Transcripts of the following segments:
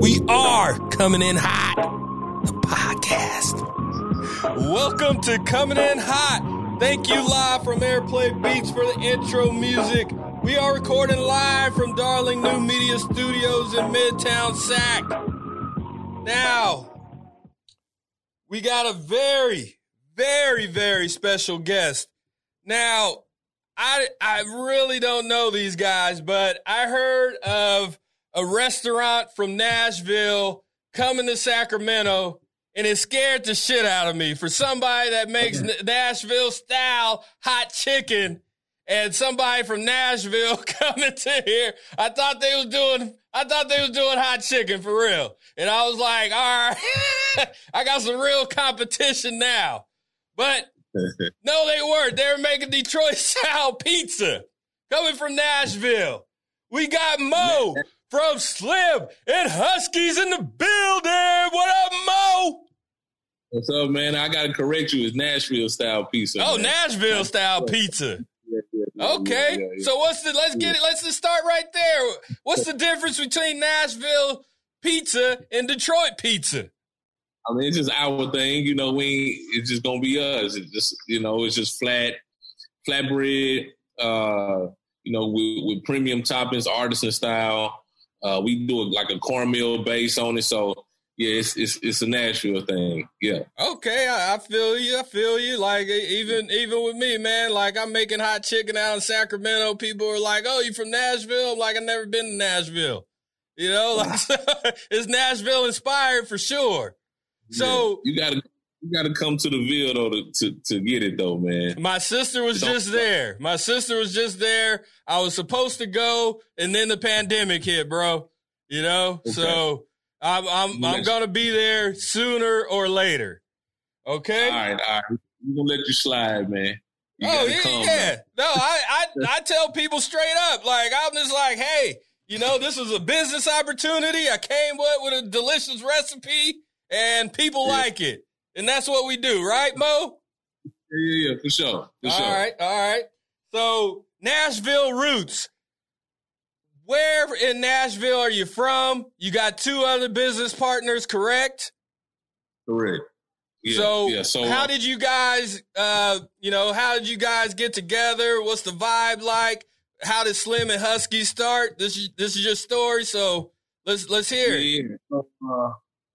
We are coming in hot. The podcast. Welcome to Coming In Hot. Thank you live from Airplay Beats for the intro music. We are recording live from Darling New Media Studios in Midtown Sac. Now, we got a very, very, very special guest. Now, I I really don't know these guys, but I heard of a restaurant from Nashville coming to Sacramento and it scared the shit out of me for somebody that makes Nashville style hot chicken and somebody from Nashville coming to here. I thought they was doing I thought they was doing hot chicken for real. And I was like, all right, I got some real competition now. But no, they weren't. They were making Detroit style pizza coming from Nashville. We got Mo from Slim and Huskies in the building. What up, Mo? What's up, man? I gotta correct you. It's Nashville style pizza. Oh, man. Nashville style pizza. Yeah, yeah, yeah, Okay. So what's the let's get it, let's just start right there. What's the difference between Nashville pizza and Detroit pizza? I mean, it's just our thing. You know, we it's just gonna be us. It's just you know, it's just flat, flat bread. Uh, you know, with, with premium toppings, artisan style. Uh, we do it like a cornmeal base on it. So yeah, it's it's it's a Nashville thing. Yeah. Okay, I, I feel you. I feel you. Like even even with me, man. Like I'm making hot chicken out in Sacramento. People are like, "Oh, you from Nashville?" I'm like, "I've never been to Nashville." You know, like it's Nashville inspired for sure. So Yeah. you gotta you gotta come to the Ville though to, to to get it though, man. my sister was Don't- just there. My sister was just there. I was supposed to go, and then the pandemic hit, bro. You know, Okay. so I'm I'm I'm gonna be there sooner or later. Okay. All right, all right. We're gonna let you slide, man. You oh yeah, come, yeah. No, I, I I tell people straight up, like I'm just like, hey, you know, this is a business opportunity. I came with with a delicious recipe, and people Yeah. like it, and that's what we do, right, Mo? Yeah, yeah, yeah, for sure. For All sure. right, all right. So Nashville roots. Where in Nashville are you from? You got two other business partners, correct? Correct. Yeah, so, yeah. So how uh, did you guys, uh, you know, how did you guys get together? What's the vibe like? How did Slim and Husky start? This is this is your story, so let's let's hear it. yeah, so, uh,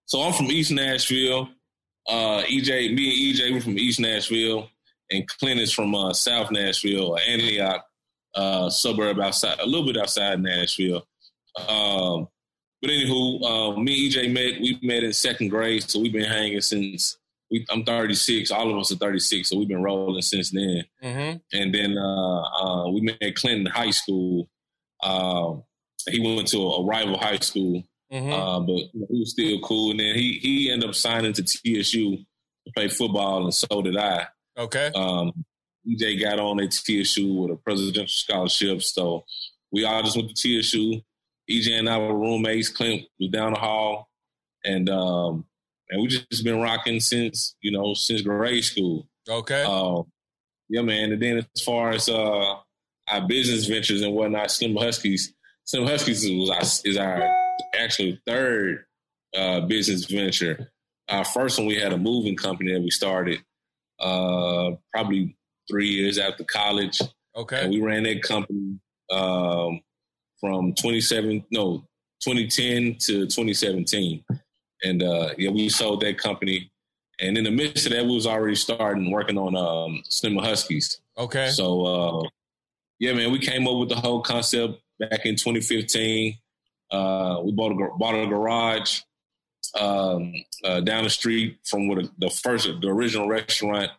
so I'm from East Nashville. Uh, EJ, me and EJ we're from East Nashville, and Clint is from uh, South Nashville, Antioch, uh, suburb outside, a little bit outside Nashville. Um, but anywho, uh, me and EJ met. We met in second grade, so we've been hanging since. We, I'm 36. All of us are 36, so we've been rolling since then. Mm-hmm. and then uh, uh, we met Clint in High School. Um, he went to a rival high school, Mm-hmm. uh, but you know, he was still cool. And then he he ended up signing to TSU to play football, and so did I. okay. Um, EJ got on at TSU with a presidential scholarship, so we all just went to TSU. EJ and I were roommates. Clint was down the hall, and um, and we just been rocking since you know since grade school. Okay. Um, yeah, man. And then as far as uh, our business ventures and whatnot, Slim Huskies, Slim Huskies was our, is our actually third uh, business venture. Our first one, we had a moving company that we started uh, probably three years after college, and okay. we ran that company um, from 27 no 2010 to 2017, and uh, yeah, we sold that company. And in the midst of that, we was already starting working on um, Slim Huskies. Okay. So uh, yeah, man, we came up with the whole concept back in 2015. Uh, we bought a bought a garage um, uh, down the street from where the, the first the original restaurant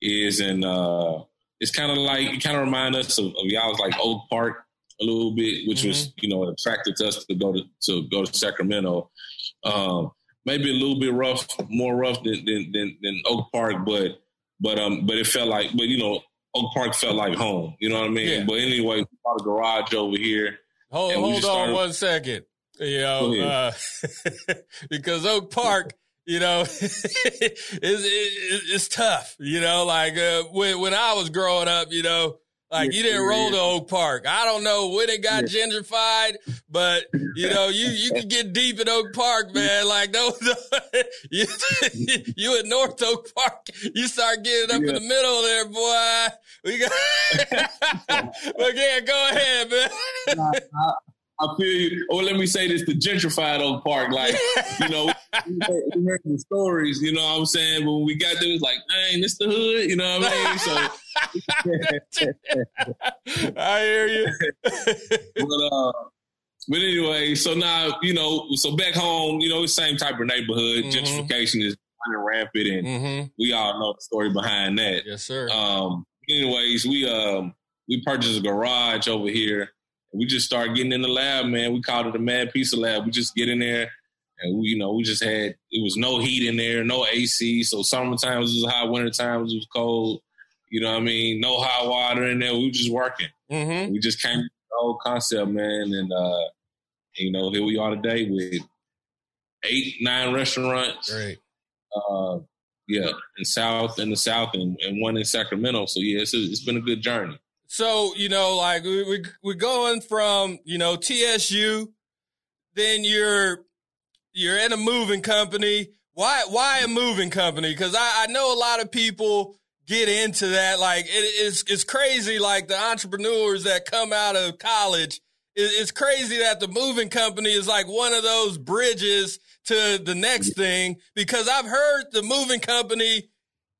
is, and uh, it's kind of like it kind of reminds us of, of y'all's like Oak Park a little bit, which was you know attracted us to go to to go to Sacramento. Um, maybe a little bit rough, more rough than than, than, than Oak Park, but but um but it felt like but you know Oak Park felt like home. You know what I mean? Yeah. But anyway, we bought a garage over here. Hold, hold on one second. You know, uh, because Oak Park, you know, is it, it's tough. You know, like uh, when when I was growing up, you know, Like you didn't roll to Oak Park. I don't know when it got gentrified, but you know, you you can get deep in Oak Park, man. Like no, you, you in North Oak Park, you start getting up yeah. in the middle there, boy. We got. but yeah, go ahead, man. I feel you. Or let me say this: the gentrified Oak Park. Like, you know, we heard the stories. You know what I'm saying? But when we got there, it was like, "Dang, this the hood." You know what I mean? So I hear you. but uh, but anyway, so now you know, so back home, you know, the same type of neighborhood. Mm-hmm. Gentrification is running rampant, and mm-hmm. we all know the story behind that. Yes, sir. Um, anyways, we um we purchased a garage over here we just started getting in the lab, man. We called it a mad pizza lab. We just get in there and we, you know, we just had it was no heat in there, no AC. So summertime was hot, winter times was cold. You know what I mean? No hot water in there. We were just working. Mm-hmm. We just came to the whole concept, man, and uh, you know, here we are today with eight, nine restaurants. Great. Uh, yeah, in South in the South and, and one in Sacramento. So yeah, it's, a, it's been a good journey. So, you know, like we, we, we're going from, you know, TSU, then you're, you're in a moving company. Why, why a moving company? Cause I, I know a lot of people get into that. Like it, it's, it's crazy. Like the entrepreneurs that come out of college, it, it's crazy that the moving company is like one of those bridges to the next thing because I've heard the moving company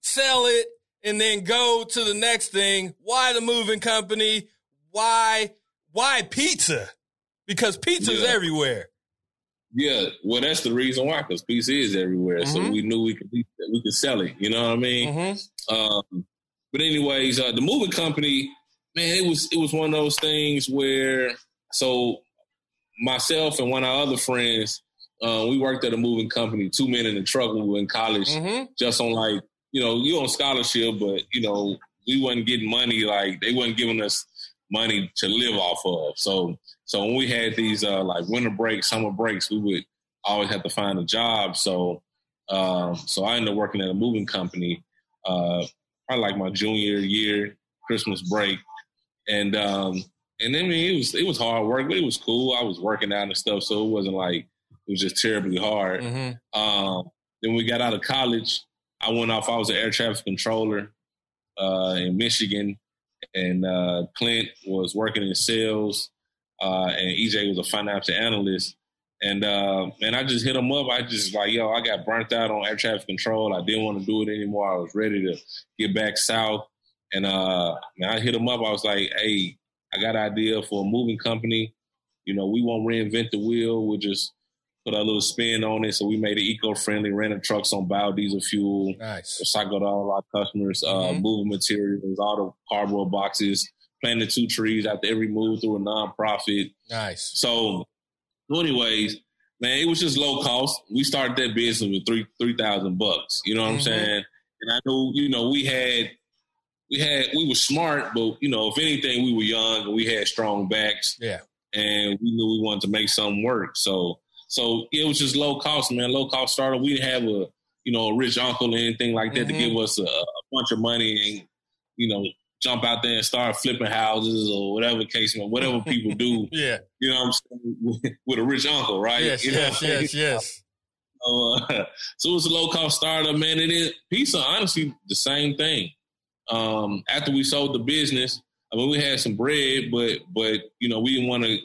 sell it and then go to the next thing. Why the moving company? Why why pizza? Because pizza's yeah. everywhere. Yeah, well, that's the reason why. Because pizza is everywhere, mm-hmm. so we knew we could we could sell it. You know what I mean? Mm-hmm. Um, but anyways, uh, the moving company, man, it was it was one of those things where so myself and one of our other friends, uh, we worked at a moving company, two men in a truck when we were in college, mm-hmm. just on like you know, you on scholarship, but you know, we wasn't getting money like they wasn't giving us money to live off of. So so when we had these uh, like winter breaks, summer breaks, we would always have to find a job. So um, so I ended up working at a moving company, uh, probably like my junior year, Christmas break, and um, and I mean it was it was hard work, but it was cool. I was working out and stuff, so it wasn't like it was just terribly hard. Mm-hmm. Um, then we got out of college. I went off. I was an air traffic controller uh, in Michigan, and uh, Clint was working in sales, uh, and EJ was a financial analyst. And uh, man, I just hit him up. I just like, yo, I got burnt out on air traffic control. I didn't want to do it anymore. I was ready to get back south. And uh, man, I hit him up. I was like, hey, I got an idea for a moving company. You know, we won't reinvent the wheel. We'll just put a little spin on it. So we made it eco-friendly, rented trucks on biodiesel fuel. Nice. Recycled all our customers, uh, mm-hmm. moving materials, all the cardboard boxes, planted two trees after every move through a nonprofit. Nice. So, anyways, man, it was just low cost. We started that business with three three thousand bucks. You know what mm-hmm. I'm saying? And I know, you know, we had we had we were smart, but you know, if anything, we were young and we had strong backs. Yeah. And we knew we wanted to make something work. So so it was just low cost, man. Low cost startup. We didn't have a you know a rich uncle or anything like that mm-hmm. to give us a, a, bunch of money and you know jump out there and start flipping houses or whatever case, whatever people do. yeah, you know what I'm saying with, with a rich uncle, right? Yes, you yes, yes, yes. So, uh, so it was a low cost startup, man. And It is pizza, honestly, the same thing. Um, after we sold the business, I mean, we had some bread, but but you know, we didn't want to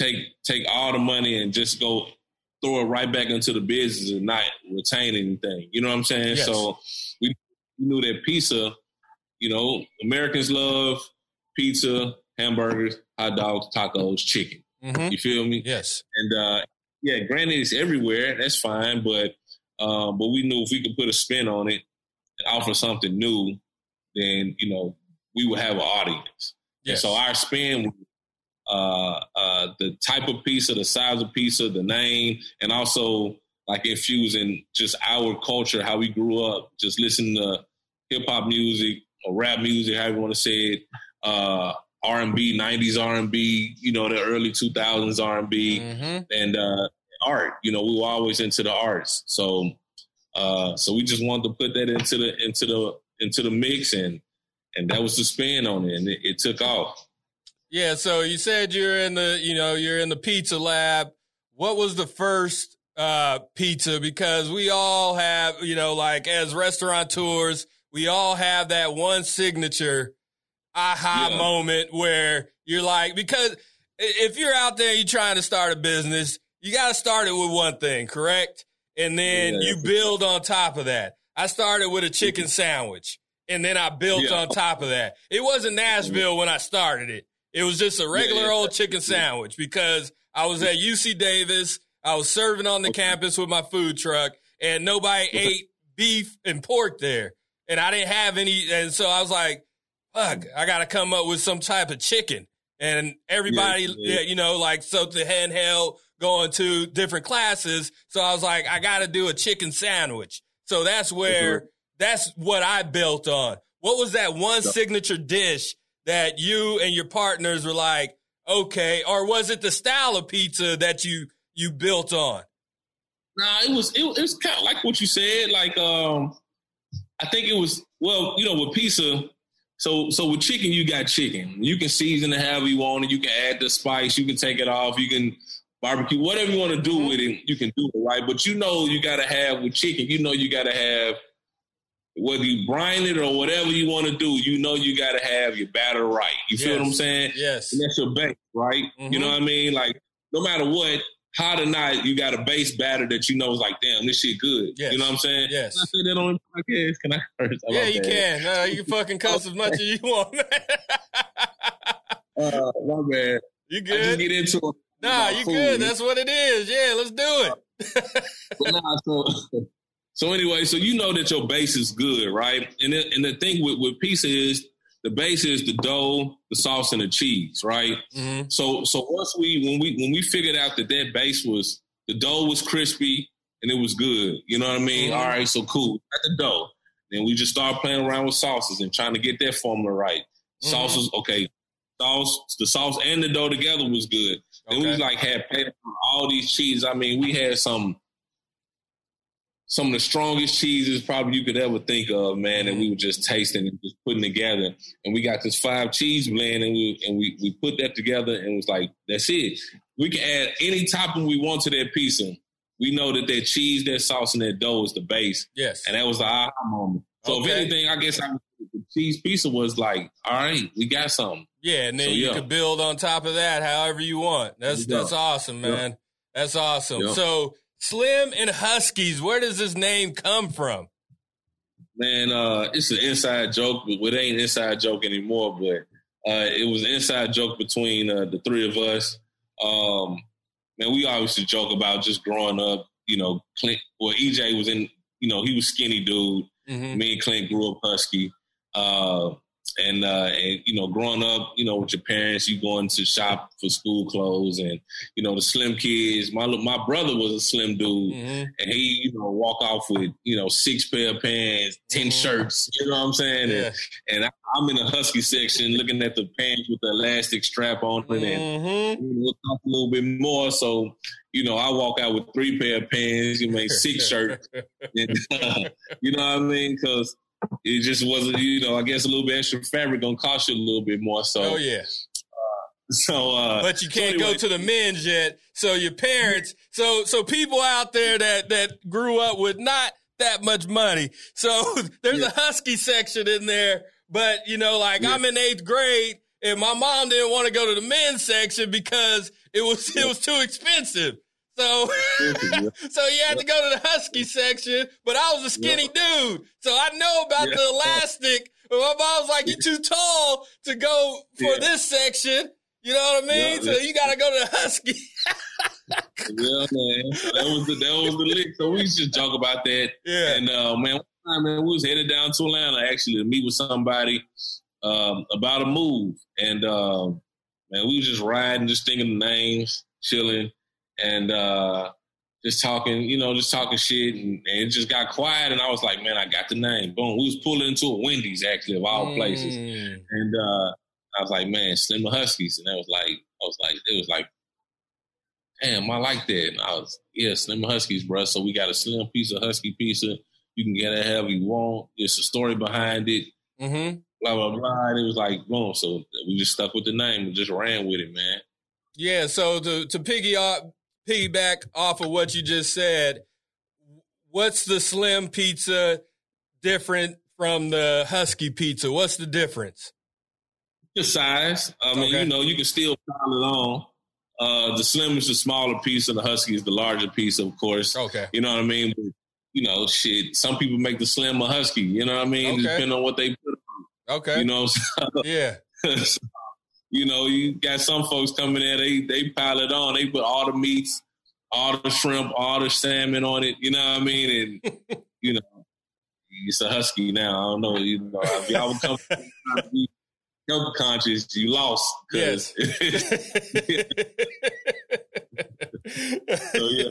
take take all the money and just go throw it right back into the business and not retain anything. You know what I'm saying? Yes. So we knew that pizza, you know, Americans love pizza, hamburgers, hot dogs, tacos, chicken. Mm-hmm. You feel me? Yes. And uh, yeah, granted it's everywhere. That's fine, but uh, but we knew if we could put a spin on it and offer something new, then you know we would have an audience. Yes. And so our spin uh, uh, the type of pizza, the size of pizza, the name, and also like infusing just our culture, how we grew up, just listening to hip hop music or rap music, however you want to say it, uh, R and B, nineties R and B, you know, the early two thousands R and B, mm-hmm. and uh, art. You know, we were always into the arts, so uh, so we just wanted to put that into the into the into the mix and and that was the spin on it, and it, it took off. Yeah. So you said you're in the, you know, you're in the pizza lab. What was the first uh, pizza? Because we all have, you know, like as restaurateurs, we all have that one signature aha yeah. moment where you're like, because if you're out there, you're trying to start a business, you got to start it with one thing, correct? And then yeah, you build on top of that. I started with a chicken sandwich and then I built yeah. on top of that. It wasn't Nashville when I started it. It was just a regular yeah, old chicken sandwich because I was at UC Davis. I was serving on the campus with my food truck and nobody ate beef and pork there. And I didn't have any. And so I was like, fuck, I got to come up with some type of chicken. And everybody, yeah, you know, like, so the handheld going to different classes. So I was like, I got to do a chicken sandwich. So that's where, mm-hmm. that's what I built on. What was that one signature dish that you and your partners were like, okay, or was it the style of pizza that you you built on? Nah, it was it, it was kind of like what you said. Like, um, I think it was well, you know, with pizza. So so with chicken, you got chicken. You can season it however you want it. You can add the spice. You can take it off. You can barbecue whatever you want to do with it. You can do it right. But you know, you got to have with chicken. You know, you got to have whether you brine it or whatever you want to do, you know you got to have your batter right. You feel what I'm saying? Yes. And that's your base, right? Mm-hmm. You know what I mean? Like no matter what, hot or not, you got a base batter that you know is like, damn, this shit good. Yes. You know what I'm saying? Yes. Can I say that on podcast? Can I curse? Yeah, you can. Uh, you can fucking cuss as much as you want. uh, my bad. You good? I just get into it. Nah, you food. good. That's what it is. Yeah, let's do it. nah, so so anyway, so you know that your base is good, right? And it, and the thing with, with pizza is the base is the dough, the sauce, and the cheese, right? Mm-hmm. So so once we when we when we figured out that that base was the dough was crispy and it was good, you know what I mean? Mm-hmm. All right, so cool. Got the dough. Then we just started playing around with sauces and trying to get that formula right. Mm-hmm. Sauces, okay. Sauce, the sauce and the dough together was good. Then okay. we like had all these cheese. I mean, we had some some of the strongest cheeses probably you could ever think of, man. And we were just tasting and just putting together. And we got this five cheese blend, and we and we we put that together, and it was like that's it. We can add any topping we want to that pizza. We know that that cheese, that sauce, and that dough is the base. Yes, and that was the aha moment. So okay. if anything, I guess I, the cheese pizza was like, all right, we got something. Yeah, and then so, you yeah. could build on top of that however you want. That's that's awesome, man. That's awesome. So Slim and Huskies, where does this name come from? Man, uh, it's an inside joke, but it ain't inside joke anymore. But uh, it was an inside joke between uh, the three of us. Um, man, we always used to joke about just growing up. You know, Clint. Well, EJ was in. You know, he was skinny dude. Mm-hmm. Me and Clint grew up husky. Uh, and uh, and you know, growing up, you know, with your parents, you going to shop for school clothes, and you know, the slim kids. My my brother was a slim dude, mm-hmm. and he you know walk off with you know six pair of pants, 10 mm-hmm. shirts. You know what I'm saying? Yeah. And, and I, am in the husky section, looking at the pants with the elastic strap on it, and mm-hmm. you know, a little bit more. So you know, I walk out with three pair of pants, you make six shirts, and, uh, you know what I mean? Because it just wasn't, you know, I guess a little bit extra fabric gonna cost you a little bit more. So, oh yeah. Uh, so, uh, but you can't so anyway. go to the men's yet. So your parents, so so people out there that that grew up with not that much money. So there's yeah. a husky section in there, but you know, like yeah. I'm in eighth grade and my mom didn't want to go to the men's section because it was it was too expensive. So, so you had to go to the husky section, but I was a skinny dude, so I know about the elastic. But my mom was like, "You're too tall to go for this section." You know what I mean? so you got to go to the husky. yeah, man. That was the that was the lick. So we used to joke about that. Yeah. And uh, man, one time, man, we was headed down to Atlanta actually to meet with somebody um, about a move, and uh, man, we was just riding, just thinking the names, chilling and uh, just talking, you know, just talking shit, and, and, it just got quiet. And I was like, man, I got the name. Boom. We was pulling into a Wendy's actually of all places, mm. and uh, I was like, man, Slim Huskies, and I was like, I was like, it was like, damn, I like that. And I was, yeah, Slim Huskies, bro. So we got a slim piece of Husky pizza. You can get it however you want. There's a story behind it. Mm-hmm. blah blah blah. And it was like, boom. So we just stuck with the name and just ran with it, man. Yeah. So to to piggy off, piggyback off of what you just said, what's the slim pizza different from the husky pizza? What's the difference? The size. I mean, okay. you know, you can still pile it on. Uh, the slim is the smaller piece, and the husky is the larger piece, of course. Okay. You know what I mean? But, you know, shit. Some people make the slim a husky. You know what I mean? Okay. Depending on what they put on. Okay. You know. yeah. you know, you got some folks coming in, they they pile it on. They put all the meats, all the shrimp, all the salmon on it. You know what I mean? And you know, it's a husky now. I don't know. You know, if y'all would come health conscious, you lost. Yes. so yeah,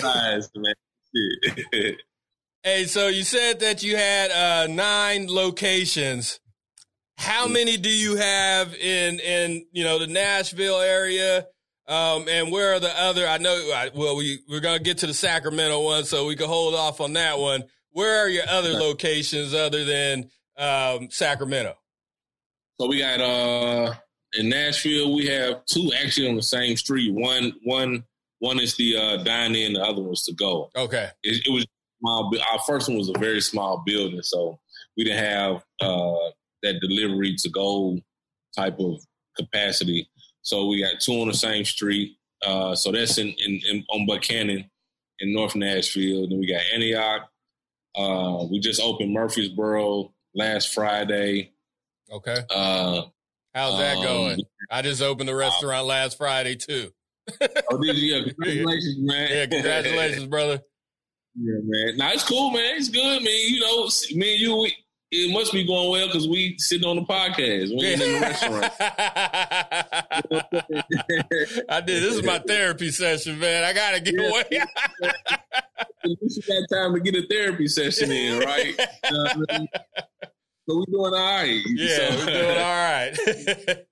size, man. hey, so you said that you had uh, nine locations. How many do you have in in you know the Nashville area? Um, and where are the other? I know. Well, we we're gonna get to the Sacramento one, so we can hold off on that one. Where are your other locations other than um, Sacramento? So we got uh in Nashville, we have two actually on the same street. One one one is the uh, dine in, the other one's to go. Okay. It, it was small. Our first one was a very small building, so we didn't have uh, that delivery to go type of capacity. So we got two on the same street. Uh, so that's in, in, in, on Buchanan in North Nashville. Then we got Antioch. Uh, we just opened Murfreesboro last Friday. Okay. Uh, How's that um, going? I just opened the restaurant last Friday too. oh. Yeah, congratulations, man. Yeah, congratulations, brother. Yeah, man. Now it's cool, man. It's good, man. You know, me and you, we, it must be going well because we sitting on the podcast. We ain't in the restaurant. I did. This is my therapy session, man. I gotta get yeah. away. At least you got time to get a therapy session in, right? so we doing all right. Yeah, so, we're doing all right.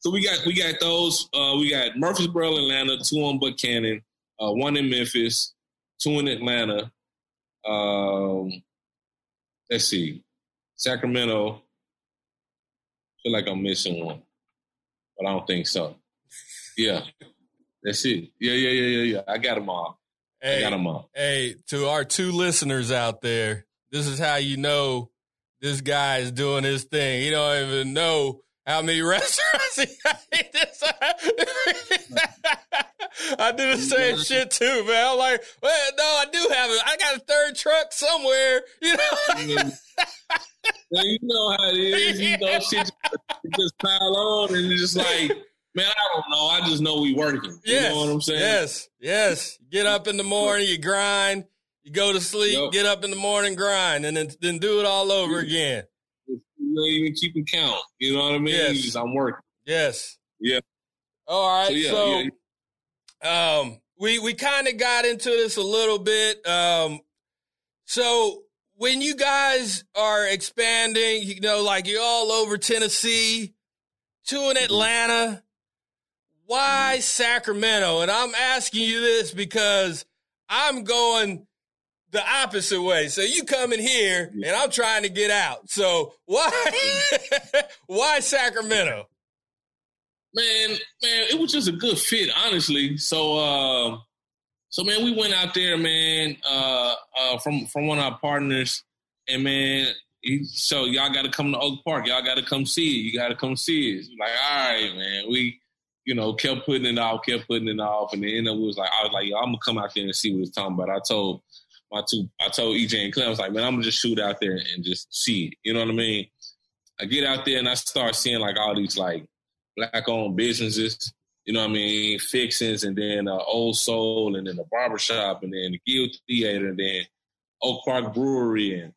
so we got we got those. Uh, we got Murfreesboro, Atlanta, two on Buchanan, uh, one in Memphis, two in Atlanta. Um, let's see, Sacramento. I feel like I'm missing one, but I don't think so. Yeah, that's it. Yeah, yeah, yeah, yeah, yeah. I got them all. Hey, I got them all. Hey, to our two listeners out there, this is how you know this guy is doing his thing. He don't even know how many restaurants he I do the same shit too, man. I'm like, well, no, I do have it. I got a third truck somewhere, you know. well, you know how it is. You know, shit just pile on and it's just like, man, I don't know. I just know we working. Yes, you know what I'm saying? Yes, yes. Get up in the morning, you grind. You go to sleep, yep. get up in the morning, grind, and then then do it all over again. You don't even keep count. You know what I mean? Yes. I'm working. Yes. Yeah. All right. So, yeah, so yeah. Um, we we kind of got into this a little bit. Um, so when you guys are expanding, you know, like you're all over Tennessee, to in mm-hmm. Atlanta, why mm-hmm. Sacramento? And I'm asking you this because I'm going the opposite way. So you come in here and I'm trying to get out. So why why Sacramento? Man, man, it was just a good fit, honestly. So uh, so man, we went out there, man, uh, uh, from from one of our partners, and man, he, so y'all got to come to Oak Park. Y'all got to come see it. You got to come see it. Like, all right, man, we you know, kept putting it off, kept putting it off, and then it was like, I was like, yo, I'm gonna come out there and see what it's talking about. I told my two, I told EJ and Clem, I was like, man, I'm gonna just shoot out there and just see it. You know what I mean? I get out there and I start seeing like all these like black owned businesses, you know what I mean? Fixins and then uh, Old Soul and then the barbershop and then the Guild Theater and then Oak Park Brewery and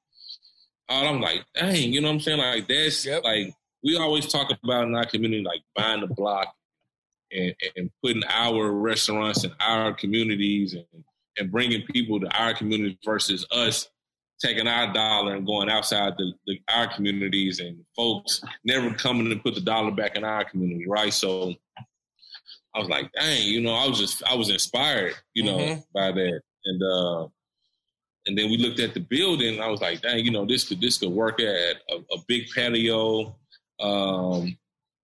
all I'm like, dang, you know what I'm saying? Like that's yep. like we always talk about in our community like buying the block and, and putting our restaurants in our communities and and bringing people to our community versus us taking our dollar and going outside the, the, our communities and folks never coming to put the dollar back in our community, right? So I was like, dang, you know, I was just I was inspired, you know, mm-hmm. by that. And uh and then we looked at the building. I was like, dang, you know, this could this could work at a, a big patio. Um,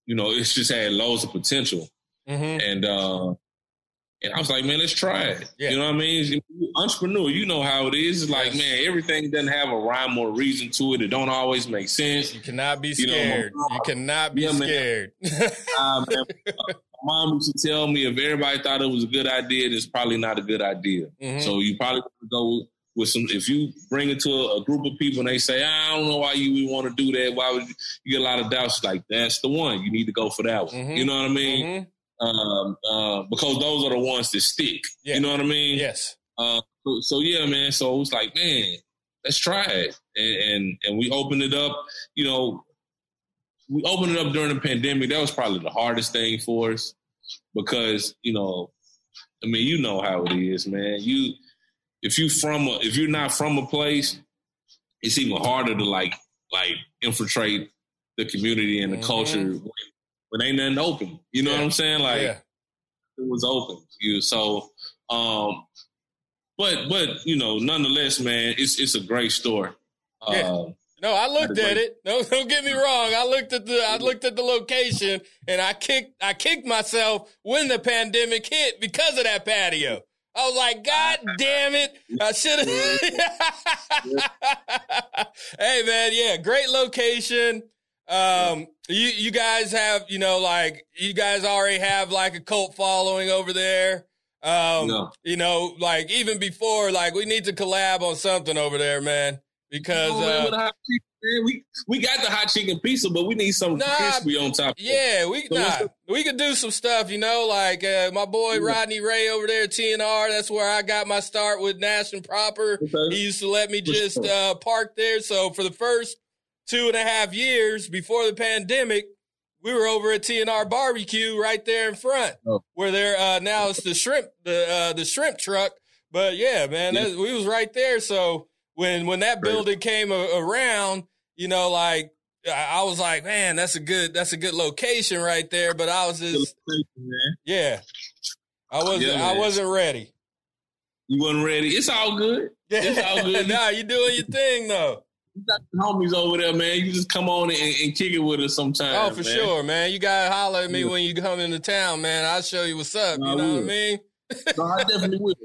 you know, it's just had loads of potential. Mm-hmm. And uh, and I was like, man, let's try it. Yeah. You know what I mean? Entrepreneur, you know how it is. It's like, man, everything doesn't have a rhyme or reason to it. It don't always make sense. You cannot be You know, scared. mom- you cannot be Yeah, man. scared. Uh, man, my mom used to tell me if everybody thought it was a good idea, it's probably not a good idea. Mhm. So you probably want to go with some. If you bring it to a, a group of people and they say, I don't know why you would want to do that. Why would you, you get a lot of doubts? Like that's the one. You need to go for that one. Mhm. You know what I mean? Mhm. Um, uh, because those are the ones that stick. Yeah. You know what I mean? Yes. Uh, so, so yeah, man. So it was like, man, let's try it, and, and and we opened it up. You know, we opened it up during the pandemic. That was probably the hardest thing for us because you know, I mean, you know how it is, man. You if you from a, if you're not from a place, it's even harder to like like infiltrate the community and the Mhm. culture when, ain't nothing open. You know Yeah. what I'm saying? Like yeah. it was open. You so um but but you know, nonetheless, man, it's it's a great store. Yeah. Um, No, I looked at it. No, don't get me wrong. I looked at the I looked at the location and I kicked I kicked myself when the pandemic hit because of that patio. I was like, God damn it. I should have Hey man, yeah, great location. Um you you guys have, you know, like you guys already have like a cult following over there. Um No. you know, like even before, like we need to collab on something over there, man. Because oh, uh, with the hot chicken, we we got the hot chicken pizza, but we need some Nah, crispy on top. Yeah, we So nah, we could do some stuff, you know, like uh, my boy Yeah. Rodney Ray over there at TNR. That's where I got my start with Nash and Proper. Okay. He used to let me just uh, park there. So for the first two and a half years before the pandemic, we were over at TNR Barbecue right there in front, Oh. where there uh, now it's the shrimp the uh, the shrimp truck. But yeah, man, Yeah. that- we was right there. So when when that Great. building came a- around, you know, like I I was like, man, that's a good that's a good location right there. But I was just yeah, I wasn't Yeah, I wasn't ready. You wasn't ready. It's all good. Yeah. It's all good. nah, you doing your thing though. You got the homies over there, man. You just come on and, and kick it with us sometime. Oh, for man. sure, man. You gotta holler at me Yeah. when you come into town, man. I'll show you what's up. I you know what I mean? No, I definitely will.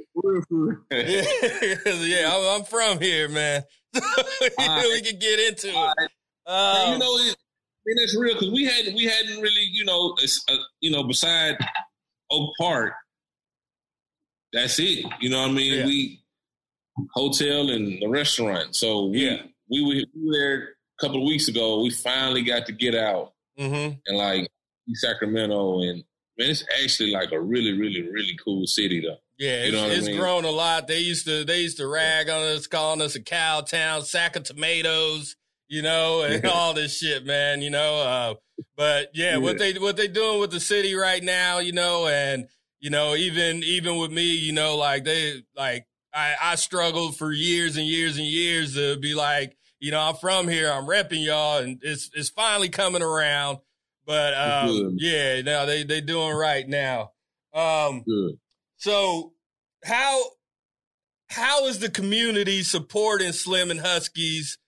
For real. Yeah, yeah. I'm, I'm from here, man. right. we can get into All it. And, Um, you know, it, mean, that's real because we hadn't we hadn't really, you know, uh, you know, beside Oak Park, that's it. You know what I mean? Yeah. We hotel and the restaurant. So we Yeah. We, were, we were there a couple of weeks ago. We finally got to get out mhm. and like Sacramento, and man, it's actually like a really, really, really cool city though. Yeah, You it's, know what I mean? grown a lot. They used to they used to rag on us, calling us a cow town, sack of tomatoes, you know, and all this shit, man. You know, uh, but yeah, what they what they doing with the city right now, you know, and you know, even even with me, you know, like they like I I struggled for years and years and years to be like, you know, I'm from here, I'm repping y'all, and it's it's finally coming around. But um, yeah, no, they they doing right now. Um, Good. so how how is the community supporting Slim and Huskies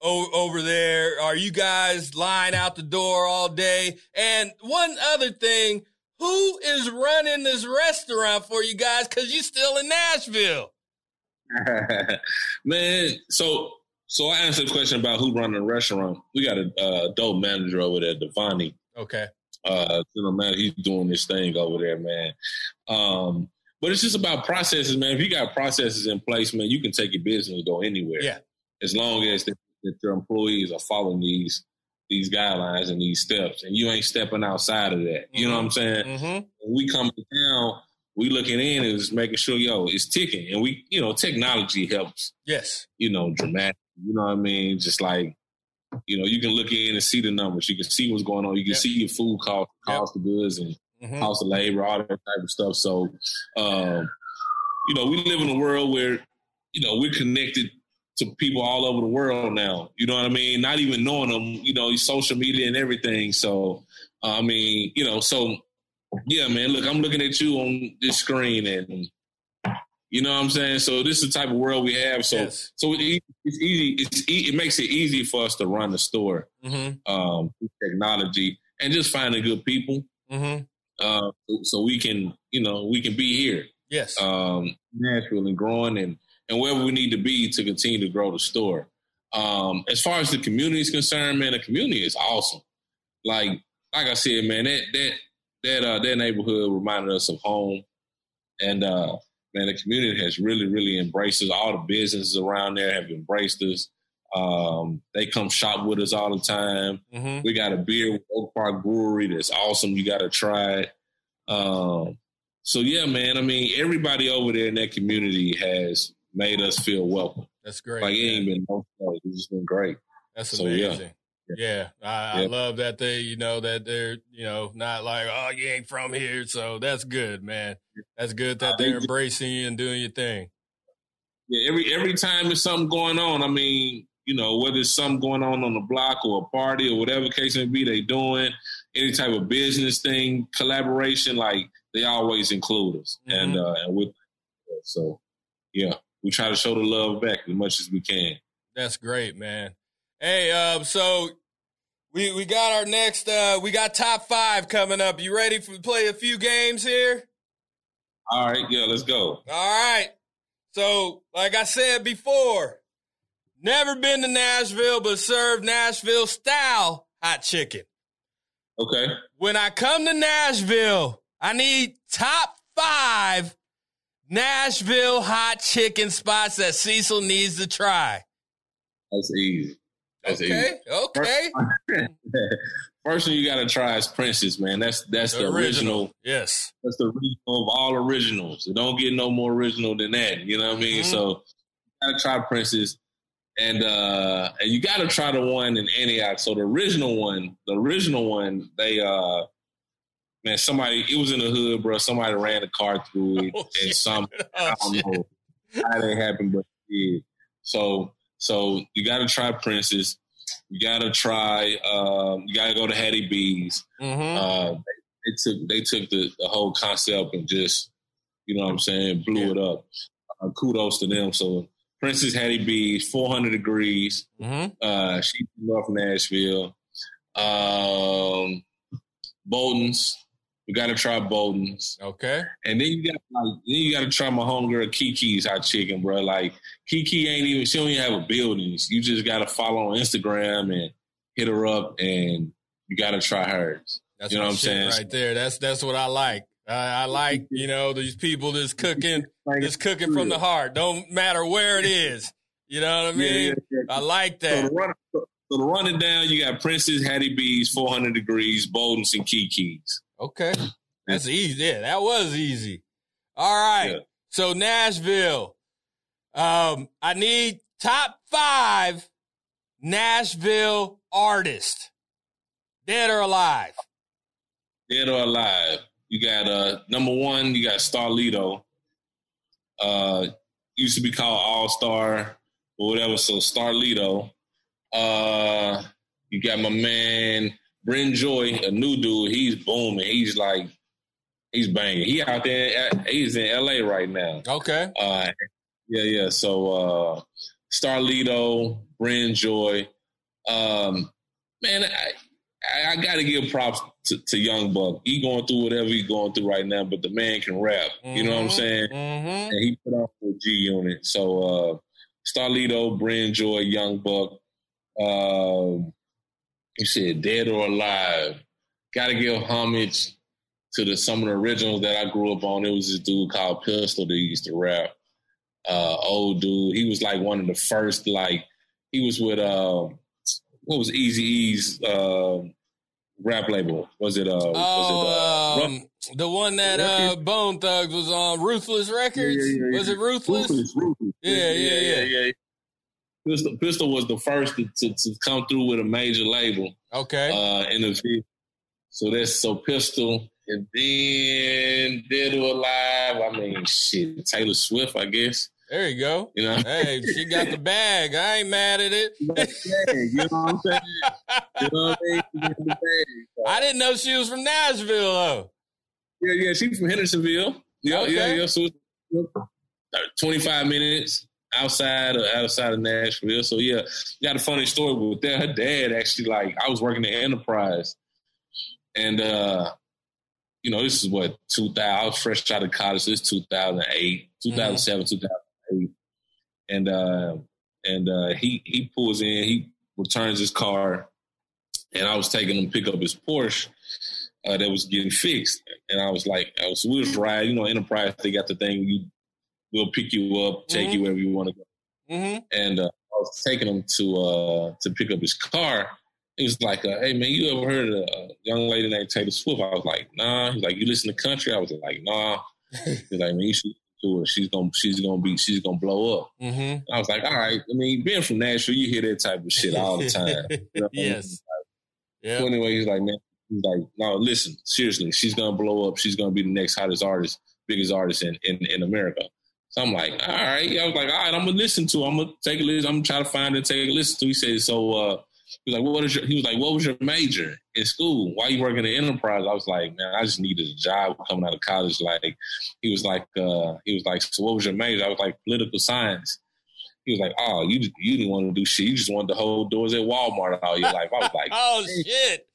o- over there? Are you guys lying out the door all day? And one other thing, who is running this restaurant for you guys? Because you're still in Nashville. Man, so so I answered the question about who running the restaurant. We got a uh, dope manager over there, Devani. Okay. Uh, you know, man, he's doing this thing over there, man. Um, but it's just about processes, man. If you got processes in place, man, you can take your business and go anywhere. Yeah. As long as that, that your employees are following these these guidelines and these steps, and you ain't stepping outside of that. You know what I'm saying? Mm-hmm. when we come to town, we looking in and just making sure, yo, it's ticking. And we, you know, technology helps, Yes. you know, dramatic. You know what I mean? Just like, you know, you can look in and see the numbers. You can see what's going on. You can Yep. see your food cost, Yep. cost of goods and Mm-hmm. cost of labor, all that type of stuff. So, um, you know, we live in a world where, you know, we're connected to people all over the world now. You know what I mean? Not even knowing them, you know, social media and everything. So, I mean, you know, so yeah, man, look, I'm looking at you on this screen and, You know what I'm saying? So this is the type of world we have. So Yes. so it, it's easy. It's e- it makes it easy for us to run the store Mm-hmm. um, technology and just finding good people. Mm-hmm. Uh, so, so we can you know we can be here, Yes. um, Nashville, and growing and and wherever we need to be to continue to grow the store. Um, as far as the community is concerned, man, the community is awesome. Like like I said, man, that that that uh, that neighborhood reminded us of home, and uh, man, the community has really really embraced us. All the businesses around there have embraced us. Um, they come shop with us all the time. mm-hmm. We got a beer with Oak Park Brewery that's awesome. You got to try it. Um, so yeah, man. I mean, everybody over there in that community has made us feel welcome. That's great. Like it ain't been no It's just been great. That's So, yeah. Yeah, I, I love that they, you know, that they're, you know, not like, oh, you ain't from here. So that's good, man. That's good that they they're embracing you and doing your thing. Yeah, every every time there's something going on, I mean, you know, whether it's something going on on the block or a party or whatever case may be, they doing any type of business thing, collaboration, like they always include us, and uh, and with so yeah, we try to show the love back as much as we can. That's great, man. Hey, um, so we we got our next, uh, we got top five coming up. You ready for play a few games here? All right, yeah, let's go. All right. So, like I said before, never been to Nashville, but served Nashville style hot chicken. Okay, When I come to Nashville, I need top five Nashville hot chicken spots that Cecil needs to try. that's easy. That's easy. Okay, okay. First thing you got to try is Prince's, man. That's that's the, original. Yes. That's the original of all originals. It don't get no more original than that. You know what I mean? Mhm. So you gotta try Prince's, and uh and you gotta try the one in Antioch. So the original one, the original one, they uh man, somebody it was in the hood, bro. Somebody ran a car through it, Oh, and shit. some Oh, I don't shit. know how that happened, but it did. So so you gotta try Prince's. You gotta try. Um, you gotta go to Hattie B's. Mhm. Uh, they, they took they took the, the whole concept and just you know what I'm saying blew Yeah. it up. Uh, kudos to them. So Prince's Hattie B's, 400 degrees. Mhm. Uh, she's from North Nashville. Um, Bolton's. You got to try Bolton's. Okay. And then you got like then you got to try my homegirl Kiki's hot chicken, bro. Like Kiki ain't even she don't even have a building. You just got to follow on Instagram and hit her up, and you got to try hers. That's You know what I'm saying? right there. That's that's what I like. I, I like you know these people that's cooking, that's cooking from the heart. Don't matter where it is. You know what I mean? yeah, yeah. I like So that. to run, so to run it down, you got Prince's Hattie B's, 400 degrees, Bolton's, and Kiki's. Okay. That's easy. Yeah, that was easy. All right. Yeah. So Nashville. Um, I need top five Nashville artists, dead or alive. Dead or alive. You got uh number one, you got Starlito. Uh used to be called All Star or whatever, so Starlito. Uh you got my man Bryn Joy, a new dude. He's booming. He's like he's banging. He out there he's in LA right now. Okay. Uh, yeah, yeah. So uh, Starlito, Bryn Joy, um, man, I, I, I got to give props to, to Young Buck. He going through whatever he's going through right now, but the man can rap. You know what I'm saying? Mm-hmm. And he put on the G Unit. So uh, Starlito, Bryn Joy, Young Buck. Um, you said dead or alive. Got to give homage to the some of the originals that I grew up on. It was this dude called Pistol that used to rap. Uh, old dude. He was like one of the first. Like he was with uh, what was Eazy-E's uh, rap label? Was it uh? was it, Oh, uh, um, the one that uh, Bone Thugs was on Ruthless Records. Yeah, yeah, yeah. Was it Ruthless? Ruthless, Ruthless. Yeah, yeah, yeah. Pistol, Pistol was the first to, to, to come through with a major label Okay. uh, in the video. So that's so Pistol, and then Dead or Alive. I mean, shit, Taylor Swift, I guess. there you go. You know, Hey, she got the bag. I ain't mad at it. you know what I'm saying? You know what I mean? I didn't know she was from Nashville though. Yeah, yeah, she's from Hendersonville. Yeah, yeah, yeah. So 25 minutes outside of outside of Nashville. So yeah, got a funny story with that. Her dad actually like I was working at Enterprise, and uh, you know this is what 2000. I was fresh out of college. This 2008, 2007, mm-hmm. 2008, and uh, and uh, he he pulls in. He returns his car, and I was taking him to pick up his Porsche. Uh, that was getting fixed, and I was like, I was we was riding, you know, Enterprise. They got the thing you we'll pick you up, take mm-hmm. you wherever you want to go. Mm-hmm. And uh, I was taking him to uh, to pick up his car. He was like, uh, "Hey man, you ever heard of a young lady named Taylor Swift?" I was like, "Nah." He's like, "You listen to country?" I was like, "Nah." He's like, "Man, you should to her. She's gonna she's gonna be she's gonna blow up." Mm-hmm. I was like, "All right." I mean, being from Nashville, you hear that type of shit all the time. You know yes. yeah. So anyway, he's like, "Man." He's like, no, listen, seriously, she's gonna blow up. She's gonna be the next hottest artist, biggest artist in, in, in America. So I'm like, all right. I was like, all right, I'm gonna listen to. I'm gonna take a listen. I'm gonna try to find it, take a listen to. He said, so uh, he was like, what is your? He was like, what was your major in school? Why you working in enterprise? I was like, man, I just needed a job coming out of college. Like, he was like, uh, he was like, so what was your major? I was like, political science. He was like, oh, you you didn't want to do shit. You just wanted to hold doors at Walmart all your life. I was like, oh shit.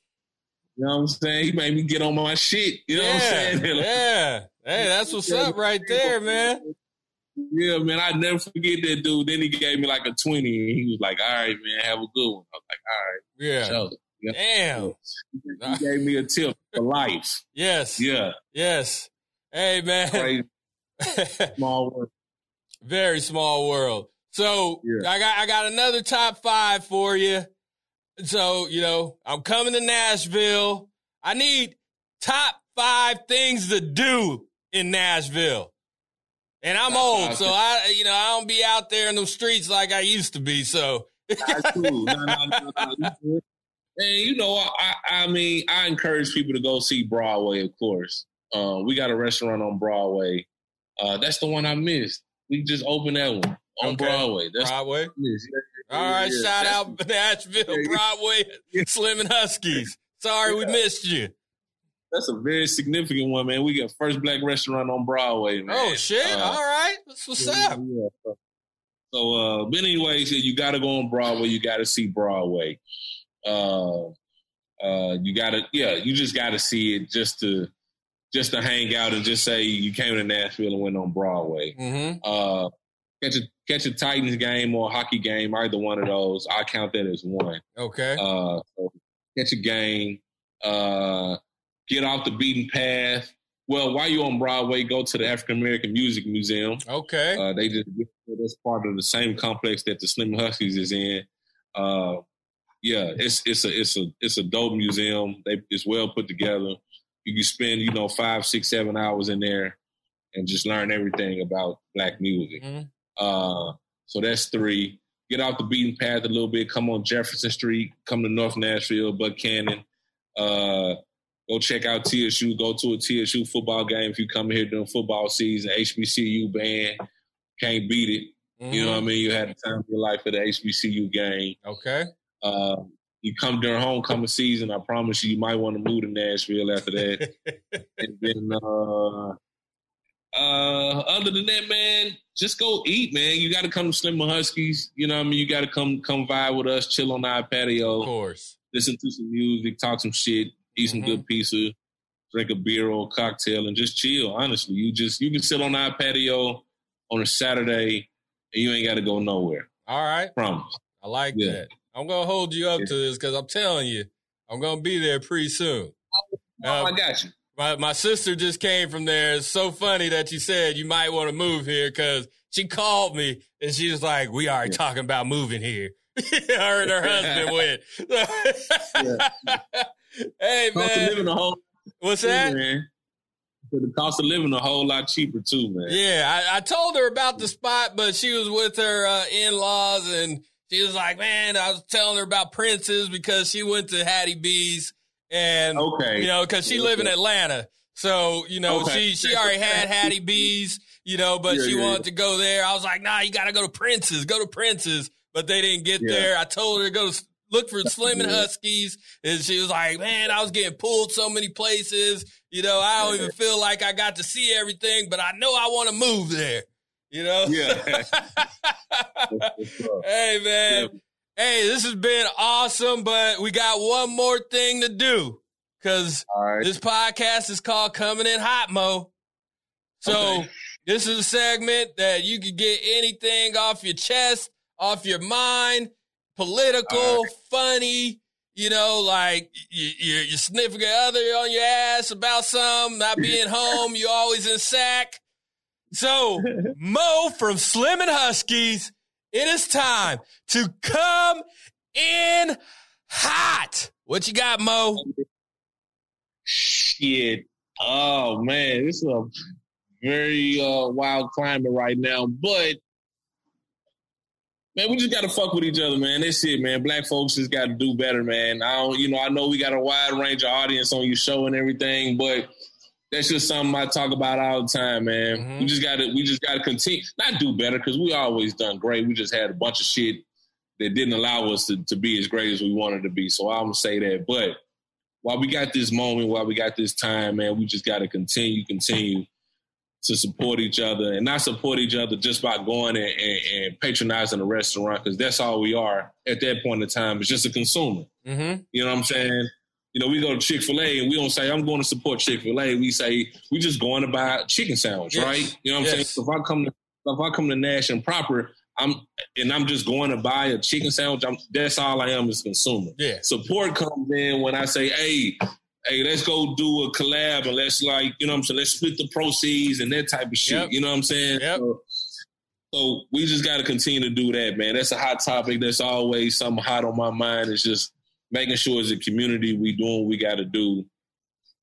You know what I'm saying? He made me get on my shit. You know yeah, what I'm saying? yeah. Hey, that's what's up right there, man. Yeah, man, I never forget that dude. Then he gave me like a 20 and he was like, all right, man, have a good one. I was like, all right. Yeah. So, Damn. He gave me a tip for life. Yes. Yeah. Yes. Hey, man. small world. Very small world. So yeah. I got I got another top five for you. So, you know, I'm coming to Nashville. I need top five things to do in Nashville. And I'm old, so I, you know, I don't be out there in the streets like I used to be. So that's cool. No, no, no, and you know, I, I mean, I encourage people to go see Broadway. Of course, uh, we got a restaurant on Broadway. Uh, that's the one I missed. We just opened that one on okay. Broadway. That's Broadway. All right, yeah, shout out Nashville, Broadway, Slim and Huskies. Sorry yeah. we missed you. That's a very significant one, man. We got first black restaurant on Broadway, man. Oh shit! Uh, All right, that's what's yeah, up. Yeah. So, uh, but anyways, you got to go on Broadway. You got to see Broadway. Uh, uh, you got to, yeah, you just got to see it just to, just to hang out and just say you came to Nashville and went on Broadway. Mm-hmm. Uh, catch a catch a Titans game or a hockey game, either one of those. I count that as one. Okay. Uh, so catch a game. Uh, get off the beaten path. Well, while you're on Broadway, go to the African American Music Museum. Okay. Uh, they just that's part of the same complex that the Slim Huskies is in. Uh, yeah, it's it's a it's a it's a dope museum. They it's well put together. You can spend you know five, six, seven hours in there and just learn everything about black music. Mm-hmm. Uh, so that's three. Get off the beaten path a little bit. Come on Jefferson Street. Come to North Nashville, Buchanan. Uh, Go check out TSU. Go to a TSU football game if you come here during football season. HBCU band can't beat it. Mm-hmm. You know what I mm-hmm. mean? You had the time of your life for the HBCU game. Okay. Uh, you come during homecoming season, I promise you, you might want to move to Nashville after that. and then, uh, uh, other than that, man, just go eat, man. You got to come to Slim Huskies. You know what I mean? You got to come come vibe with us, chill on our patio. Of course. Listen to some music, talk some shit eat some mm-hmm. good pizza, drink a beer or a cocktail, and just chill. Honestly, you just you can sit on our patio on a Saturday, and you ain't got to go nowhere. All right, promise. I like yeah. that. I'm gonna hold you up yeah. to this because I'm telling you, I'm gonna be there pretty soon. Oh, I got you. My my sister just came from there. It's so funny that you said you might want to move here because she called me and she was like, "We are yeah. talking about moving here." her and her husband went. hey man, living a whole. What's that? Man. The cost of living a whole lot cheaper too, man. Yeah, I, I told her about the spot, but she was with her uh, in laws, and she was like, "Man, I was telling her about Prince's because she went to Hattie B's, and okay, you know, because she okay. live in Atlanta, so you know, okay. she she already had Hattie B's, you know, but yeah, she yeah, wanted yeah. to go there. I was like, "Nah, you got to go to Prince's. Go to Prince's." But they didn't get there. I told her to go to look for Slim and Huskies. And she was like, man, I was getting pulled so many places. You know, I don't even feel like I got to see everything, but I know I want to move there. You know? Yeah. hey man. Yeah. Hey, this has been awesome, but we got one more thing to do because right. this podcast is called Coming in Hot Mo. So okay. this is a segment that you can get anything off your chest, off your mind, political, right. funny, you know, like your, your significant other on your ass about some, not being home, you always in Sac. So Mo from Slim and Huskies, it is time to come in hot. What you got, Mo? Shit. Oh man, this is a very uh, wild climate right now, but man, we just gotta fuck with each other, man. That's it, man. Black folks just gotta do better, man. I don't, you know, I know we got a wide range of audience on your show and everything, but that's just something I talk about all the time, man. Mm-hmm. We just gotta, we just gotta continue, not do better because we always done great. We just had a bunch of shit that didn't allow us to, to be as great as we wanted to be. So I'm gonna say that, but while we got this moment, while we got this time, man, we just got to continue, continue to support each other and not support each other just by going and, and, and patronizing a restaurant because that's all we are at that point in time. It's just a consumer. Mm-hmm. You know what I'm saying? You know, we go to Chick Fil A and we don't say I'm going to support Chick Fil A. We say we're just going to buy a chicken sandwich, yes. right? You know what I'm saying? So if I come to if I come to Nash and proper, I'm and I'm just going to buy a chicken sandwich. I'm, that's all I am as a consumer. Yeah. Support comes in when I say, hey, hey, let's go do a collab and let's like, you know what I'm saying, let's split the proceeds and that type of shit. Yep. You know what I'm saying? Yep. So, so we just got to continue to do that, man. That's a hot topic. That's always something hot on my mind. It's just making sure as a community we doing what we got to do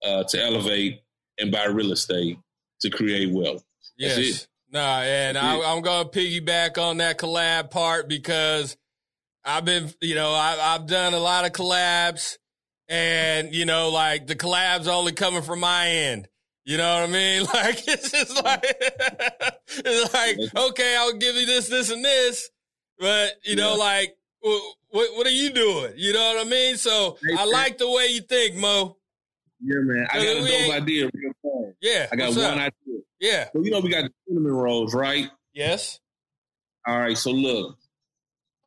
uh, to elevate and buy real estate to create wealth. Yes. Nah, and I, I'm going to piggyback on that collab part because I've been, you know, I, I've done a lot of collabs and you know, like the collabs only coming from my end. You know what I mean? Like it's just like it's like okay, I'll give you this, this, and this, but you know, like what what are you doing? You know what I mean? So hey, I like the way you think, Mo. Yeah, man. I got a dope idea. Real fast. Yeah, I got one up? idea. Yeah. So you know we got the cinnamon rolls, right? Yes. All right. So look,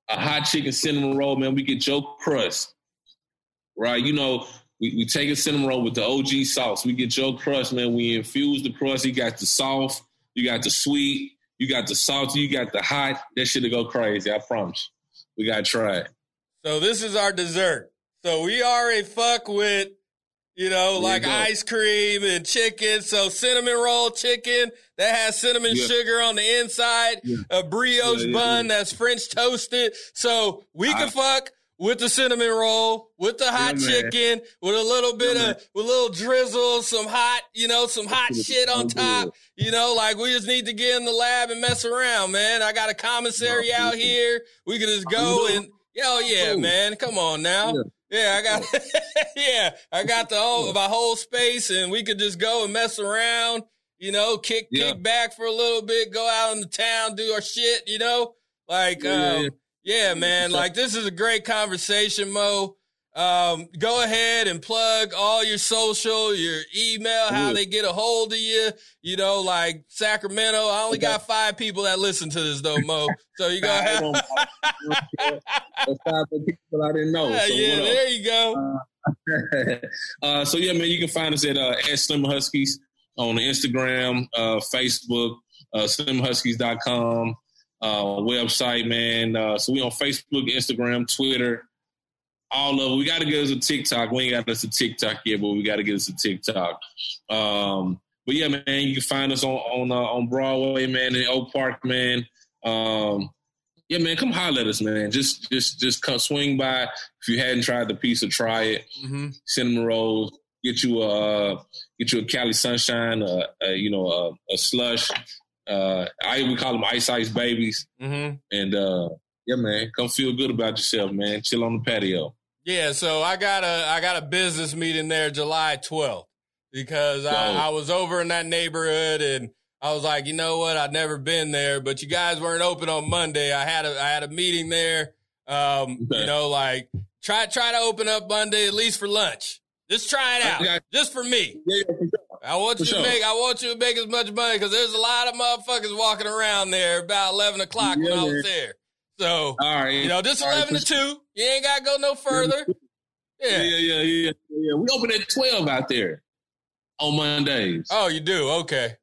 a hot chicken cinnamon roll, man. We get your crust right? You know, we, we take a cinnamon roll with the OG sauce. We get your crust, man. We infuse the crust. You got the soft, you got the sweet, you got the salty, you got the hot. That shit'll go crazy. I promise. We gotta try it. So this is our dessert. So we already fuck with, you know, there like you ice cream and chicken. So cinnamon roll chicken that has cinnamon yeah. sugar on the inside, yeah. a brioche yeah, bun that's French toasted. So we can fuck with the cinnamon roll, with the hot yeah, chicken, with a little bit yeah, of, with a little drizzle, some hot, you know, some hot shit on top. You know, like we just need to get in the lab and mess around, man. I got a commissary out here. We can just go and, oh yeah, man. Come on now. Yeah, I got, yeah, I got the whole, my whole space and we could just go and mess around, you know, kick, kick back for a little bit, go out in the town, do our shit, you know, like, um, yeah, man. Like this is a great conversation, Mo. Um, go ahead and plug all your social, your email, how they get a hold of you. You know, like Sacramento. I only got five people that listen to this though, Mo. So you go ahead. five people I didn't know. Yeah, so yeah there you go. Uh, uh, so yeah, man, you can find us at uh, at Slim Huskies on Instagram, uh, Facebook, uh, slimhuskies.com website, man. Uh, so we on Facebook, Instagram, Twitter, all of it. We got to get us a TikTok. We ain't got us a TikTok yet, but we got to get us a TikTok. Um, but yeah, man, you can find us on on uh, on Broadway, man, in Oak Park, man. Um, yeah, man, come holler at us, man. Just just just come swing by. If you hadn't tried the pizza, try it. Mm-hmm. Cinnamon rolls. Get you a uh, get you a Cali Sunshine, uh, uh you know, a, a slush uh, I we call them ice ice babies. Mm-hmm. And uh, yeah, man, come feel good about yourself, man. Chill on the patio. Yeah, so I got a I got a business meeting there July 12th because I, I was over in that neighborhood and I was like, you know what? I'd never been there, but you guys weren't open on Monday. I had a I had a meeting there. Um, okay. you know, like try try to open up Monday at least for lunch. Just try it out, just for me. Yeah, yeah, for sure. All I want you For to sure. make. I want you to make as much money because there's a lot of motherfuckers walking around there about eleven o'clock when Yeah, I was there. So All right. you know, just All right, eleven to two. You ain't got to go no further. Yeah, Yeah. yeah, yeah, yeah, yeah. We open at twelve out there on Mondays. Oh, you do? Okay.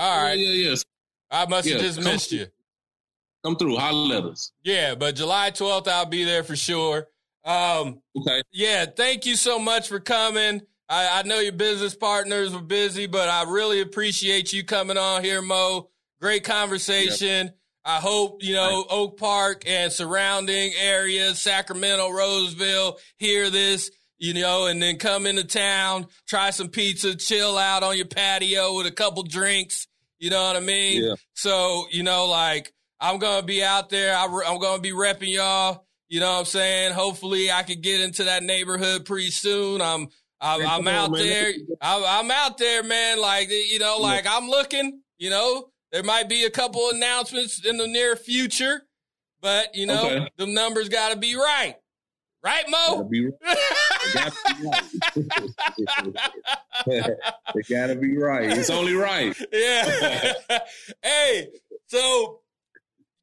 all right. Yeah, yeah, yeah. I must have Yeah, just come missed you. Come through. Holler at us. Yeah, but July 12th, I'll be there for sure. Um, Okay. yeah, thank you so much for coming. I, I know your business partners were busy, but I really appreciate you coming on here, Mo. Great conversation. I hope, you know, Oak Park and surrounding areas, Sacramento, Roseville, hear this, you know, and then come into town, try some pizza, chill out on your patio with a couple drinks. You know what I mean? Yeah. So, you know, like, I'm going to be out there. I, am going to be repping y'all. You know what I'm saying? Hopefully I could get into that neighborhood pretty soon. I'm, I'm on, out man. there. I'm, I'm out there, man. Like, you know, like I'm looking, you know, there might be a couple announcements in the near future, but you know, Okay. the numbers got to be right. Right, Mo? it gotta be right. it gotta be right. It's only right. yeah. hey, so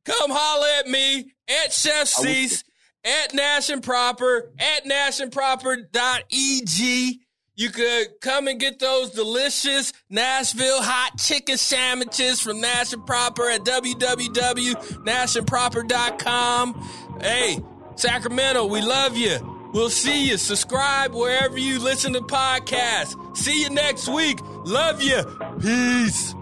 come holler at me at Chef Cease, at Nash and Proper, at Nash and nashandproper.eg. You could come and get those delicious Nashville hot chicken sandwiches from Nash and Proper at www.nashandproper.com. Hey, Sacramento, we love you. We'll see you. Subscribe wherever you listen to podcasts. See you next week. Love you. Peace.